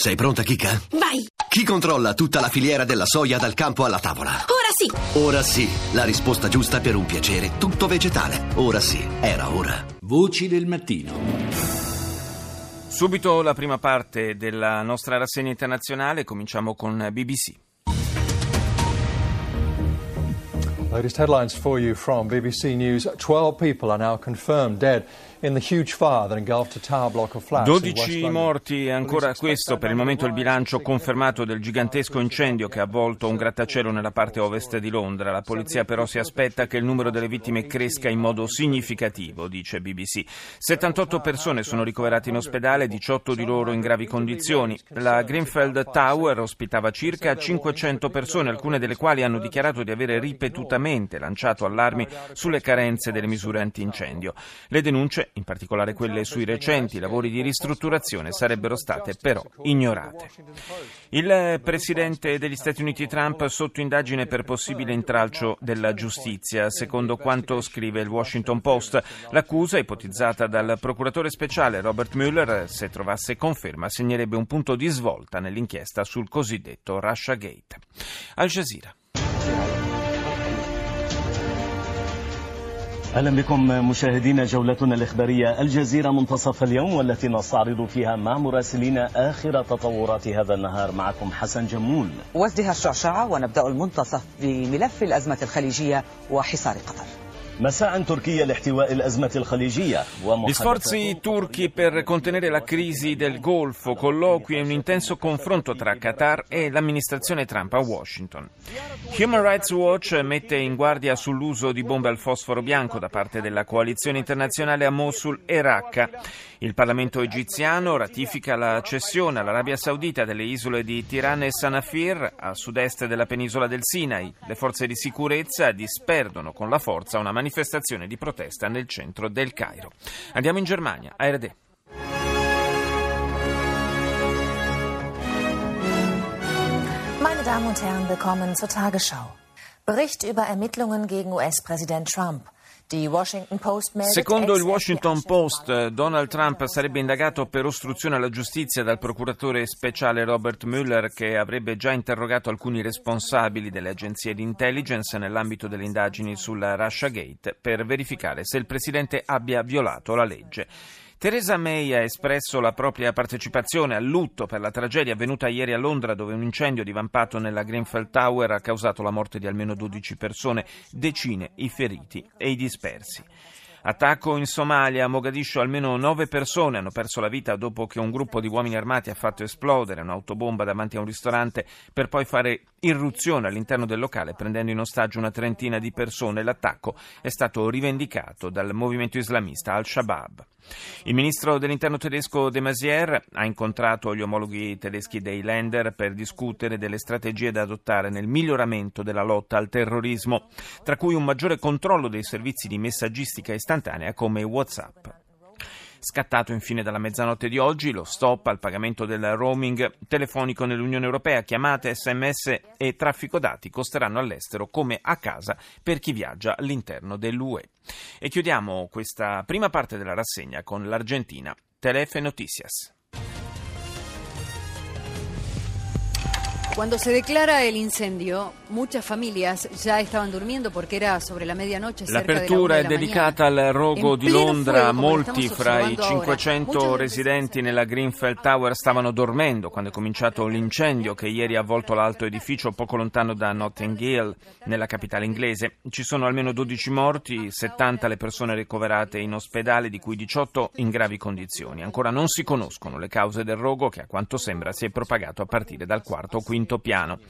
Sei pronta, Kika? Vai! Chi controlla tutta la filiera della soia dal campo alla tavola? Ora sì! Ora sì, la risposta giusta per un piacere tutto vegetale. Ora sì, era ora. Voci del mattino. Subito la prima parte della nostra rassegna internazionale, cominciamo con BBC. Latest headlines for you from BBC News. 12 people are now confirmed dead in the huge fire that engulfed a tower block of flats in West 12 London. morti e ancora questo per il momento il bilancio confermato del gigantesco incendio che ha avvolto un grattacielo nella parte ovest di Londra. La polizia però si aspetta che il numero delle vittime cresca in modo significativo, dice BBC. 78 persone sono ricoverate in ospedale, 18 di loro in gravi condizioni. La Greenfield Tower ospitava circa 500 persone, alcune delle quali hanno dichiarato di avere ripetutamente lanciato allarmi sulle carenze delle misure antincendio. Le denunce in particolare quelle sui recenti lavori di ristrutturazione, sarebbero state però ignorate. Il presidente degli Stati Uniti Trump sotto indagine per possibile intralcio della giustizia. Secondo quanto scrive il Washington Post, l'accusa ipotizzata dal procuratore speciale Robert Mueller, se trovasse conferma, segnerebbe un punto di svolta nell'inchiesta sul cosiddetto Russia Gate. Al Jazeera. أهلا بكم مشاهدينا جولتنا الإخبارية الجزيرة منتصف اليوم والتي نستعرض فيها مع مراسلين آخر تطورات هذا النهار معكم حسن جمول. وازدها الشعشعة ونبدأ المنتصف بملف الأزمة الخليجية وحصار قطر. Gli sforzi turchi per contenere la crisi del Golfo, colloqui e un intenso confronto tra Qatar e l'amministrazione Trump a Washington. Human Rights Watch mette in guardia sull'uso di bombe al fosforo bianco da parte della coalizione internazionale a Mosul e Raqqa. Il Parlamento egiziano ratifica la cessione all'Arabia Saudita delle isole di Tirana e Sanafir a sud-est della penisola del Sinai. Le forze di sicurezza disperdono con la forza una manifestazione di protesta nel centro del Cairo. Andiamo in Germania, ARD. Meine Damen und Herren, willkommen zur Tagesschau. Bericht über Ermittlungen gegen US-Präsident Trump. Secondo il Washington Post, Donald Trump sarebbe indagato per ostruzione alla giustizia dal procuratore speciale Robert Mueller che avrebbe già interrogato alcuni responsabili delle agenzie di intelligence nell'ambito delle indagini sulla Russia Gate per verificare se il presidente abbia violato la legge. Theresa May ha espresso la propria partecipazione al lutto per la tragedia avvenuta ieri a Londra dove un incendio divampato nella Grenfell Tower ha causato la morte di almeno 12 persone, decine i feriti e i dispersi. Attacco in Somalia, a Mogadiscio almeno nove persone hanno perso la vita dopo che un gruppo di uomini armati ha fatto esplodere un'autobomba davanti a un ristorante per poi fare irruzione all'interno del locale prendendo in ostaggio una trentina di persone. L'attacco è stato rivendicato dal movimento islamista Al-Shabaab. Il ministro dell'interno tedesco De Maizière ha incontrato gli omologhi tedeschi dei Länder per discutere delle strategie da adottare nel miglioramento della lotta al terrorismo, tra cui un maggiore controllo dei servizi di messaggistica istantanea come WhatsApp. Scattato infine dalla mezzanotte di oggi lo stop al pagamento del roaming telefonico nell'Unione Europea, chiamate, sms e traffico dati costeranno all'estero come a casa per chi viaggia all'interno dell'UE. E chiudiamo questa prima parte della rassegna con l'Argentina. Telefe Noticias. Cuando se declara el incendio, muchas familias ya estaban durmiendo porque era sobre la medianoche. la L'apertura de è la dedicata al rogo di Londra. fuego, Molti fra i osservando ahora. 500 Muchas veces- residenti nella Greenfield Tower stavano dormendo quando è cominciato l'incendio che ieri ha avvolto l'alto edificio poco lontano da Notting Hill, nella capitale inglese. Ci sono almeno 12 morti, 70 le persone ricoverate in ospedale, di cui 18 in gravi condizioni. Ancora non si conoscono le cause del rogo che a quanto sembra si è propagato a partire dal quarto o quinto piano.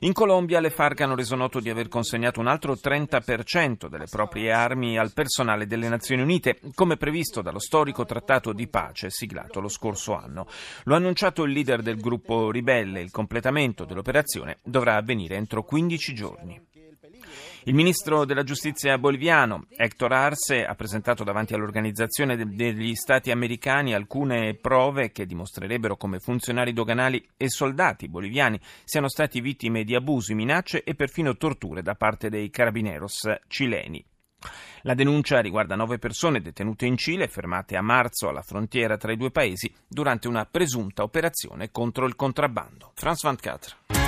In Colombia le FARC hanno reso noto di aver consegnato un altro 30% delle proprie armi al personale delle Nazioni Unite, come previsto dallo storico trattato di pace siglato lo scorso anno. Lo ha annunciato il leader del gruppo ribelle. Il completamento dell'operazione dovrà avvenire entro 15 giorni. Il ministro della giustizia boliviano, Héctor Arce, ha presentato davanti all'Organizzazione de- degli Stati Americani alcune prove che dimostrerebbero come funzionari doganali e soldati boliviani siano stati vittime di abusi, minacce e perfino torture da parte dei carabineros cileni. La denuncia riguarda nove persone detenute in Cile fermate a marzo alla frontiera tra i due paesi durante una presunta operazione contro il contrabbando. France 24.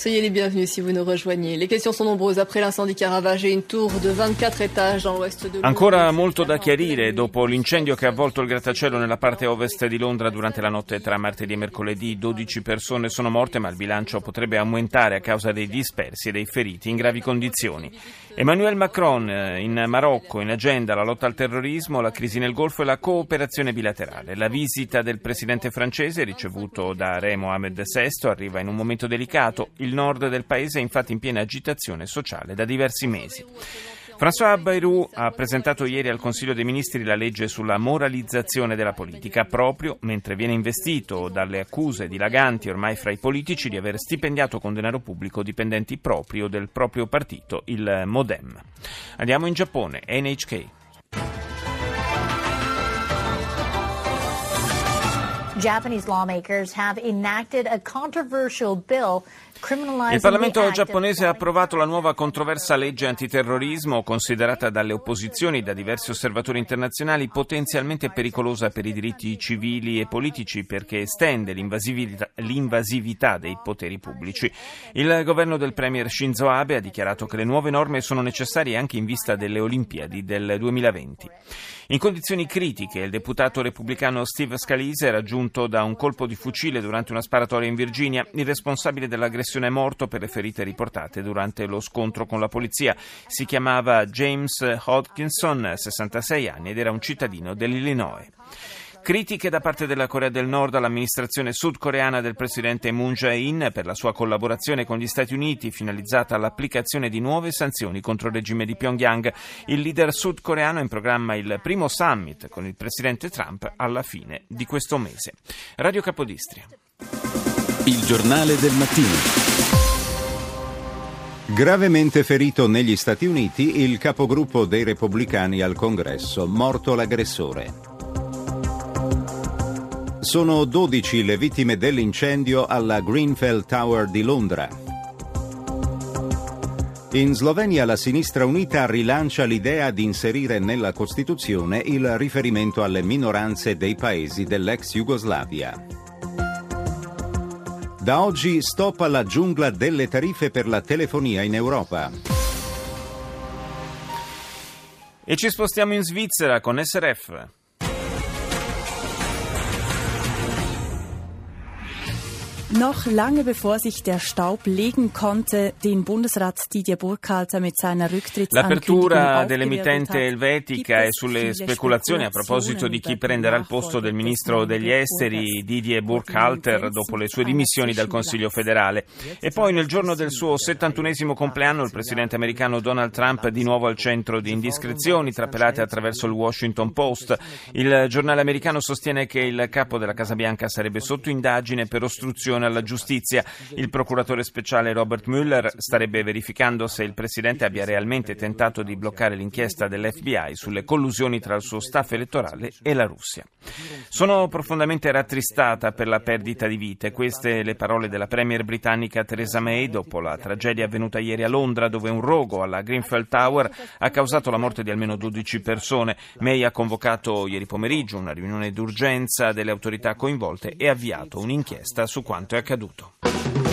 Soyez les bienvenus si vous nous rejoignez. Les questions sont nombreuses après l'incendie qui a ravagé une tour de 24 étages dans l'ouest de Londra. Ancora molto da chiarire dopo l'incendio che ha avvolto il grattacielo nella parte ovest di Londra durante la notte tra martedì e mercoledì. 12 persone sono morte, ma il bilancio potrebbe aumentare a causa dei dispersi e dei feriti in gravi condizioni. Emmanuel Macron eh, in Marocco, in agenda la lotta al terrorismo, la crisi nel Golfo e la cooperazione bilaterale. La visita del presidente francese, ricevuto da Re Mohamed VI, arriva in un momento delicato. Il nord del paese è infatti in piena agitazione sociale da diversi mesi. François Bayrou ha presentato ieri al Consiglio dei Ministri la legge sulla moralizzazione della politica, proprio mentre viene investito dalle accuse dilaganti ormai fra i politici di aver stipendiato con denaro pubblico dipendenti proprio del proprio partito, il Modem. Andiamo in Giappone, NHK. Il Parlamento giapponese ha approvato la nuova controversa legge antiterrorismo, considerata dalle opposizioni e da diversi osservatori internazionali potenzialmente pericolosa per i diritti civili e politici perché estende l'invasività, l'invasività dei poteri pubblici. Il governo del Premier Shinzo Abe ha dichiarato che le nuove norme sono necessarie anche in vista delle Olimpiadi del 2020. In condizioni critiche, il deputato repubblicano Steve Scalise è raggiunto da un colpo di fucile durante una sparatoria in Virginia. Il responsabile dell'aggressione è morto per le ferite riportate durante lo scontro con la polizia. Si chiamava James Hodgkinson, 66 anni, ed era un cittadino dell'Illinois. Critiche da parte della Corea del Nord all'amministrazione sudcoreana del presidente Moon Jae-in per la sua collaborazione con gli Stati Uniti finalizzata all'applicazione di nuove sanzioni contro il regime di Pyongyang. Il leader sudcoreano in programma il primo summit con il presidente Trump alla fine di questo mese. Radio Capodistria. Il giornale del mattino. Gravemente ferito negli Stati Uniti il capogruppo dei repubblicani al congresso, morto l'aggressore. Sono 12 le vittime dell'incendio alla Greenfell Tower di Londra. In Slovenia la sinistra unita rilancia l'idea di inserire nella Costituzione il riferimento alle minoranze dei paesi dell'ex Jugoslavia. Da oggi stop alla giungla delle tariffe per la telefonia in Europa. E ci spostiamo in Svizzera con SRF. Noch lange bevor sich der Staub legen konnte, den Bundesrat Didier Burkhalter mit seiner L'apertura dell'emittente elvetica e sulle speculazioni a proposito di chi prenderà il posto del ministro degli esteri Didier Burkhalter dopo le sue dimissioni dal Consiglio federale. E poi nel giorno del suo 71esimo compleanno il presidente americano Donald Trump di nuovo al centro di indiscrezioni trapelate attraverso il Washington Post. Il giornale americano sostiene che il capo della Casa Bianca sarebbe sotto indagine per ostruzione opposizione alla giustizia. Il procuratore speciale Robert Mueller starebbe verificando se il presidente abbia realmente tentato di bloccare l'inchiesta dell'FBI sulle collusioni tra il suo staff elettorale e la Russia. Sono profondamente rattristata per la perdita di vite. Queste le parole della premier britannica Theresa May dopo la tragedia avvenuta ieri a Londra dove un rogo alla Greenfield Tower ha causato la morte di almeno 12 persone. May ha convocato ieri pomeriggio una riunione d'urgenza delle autorità coinvolte e avviato un'inchiesta su quanto quanto è accaduto.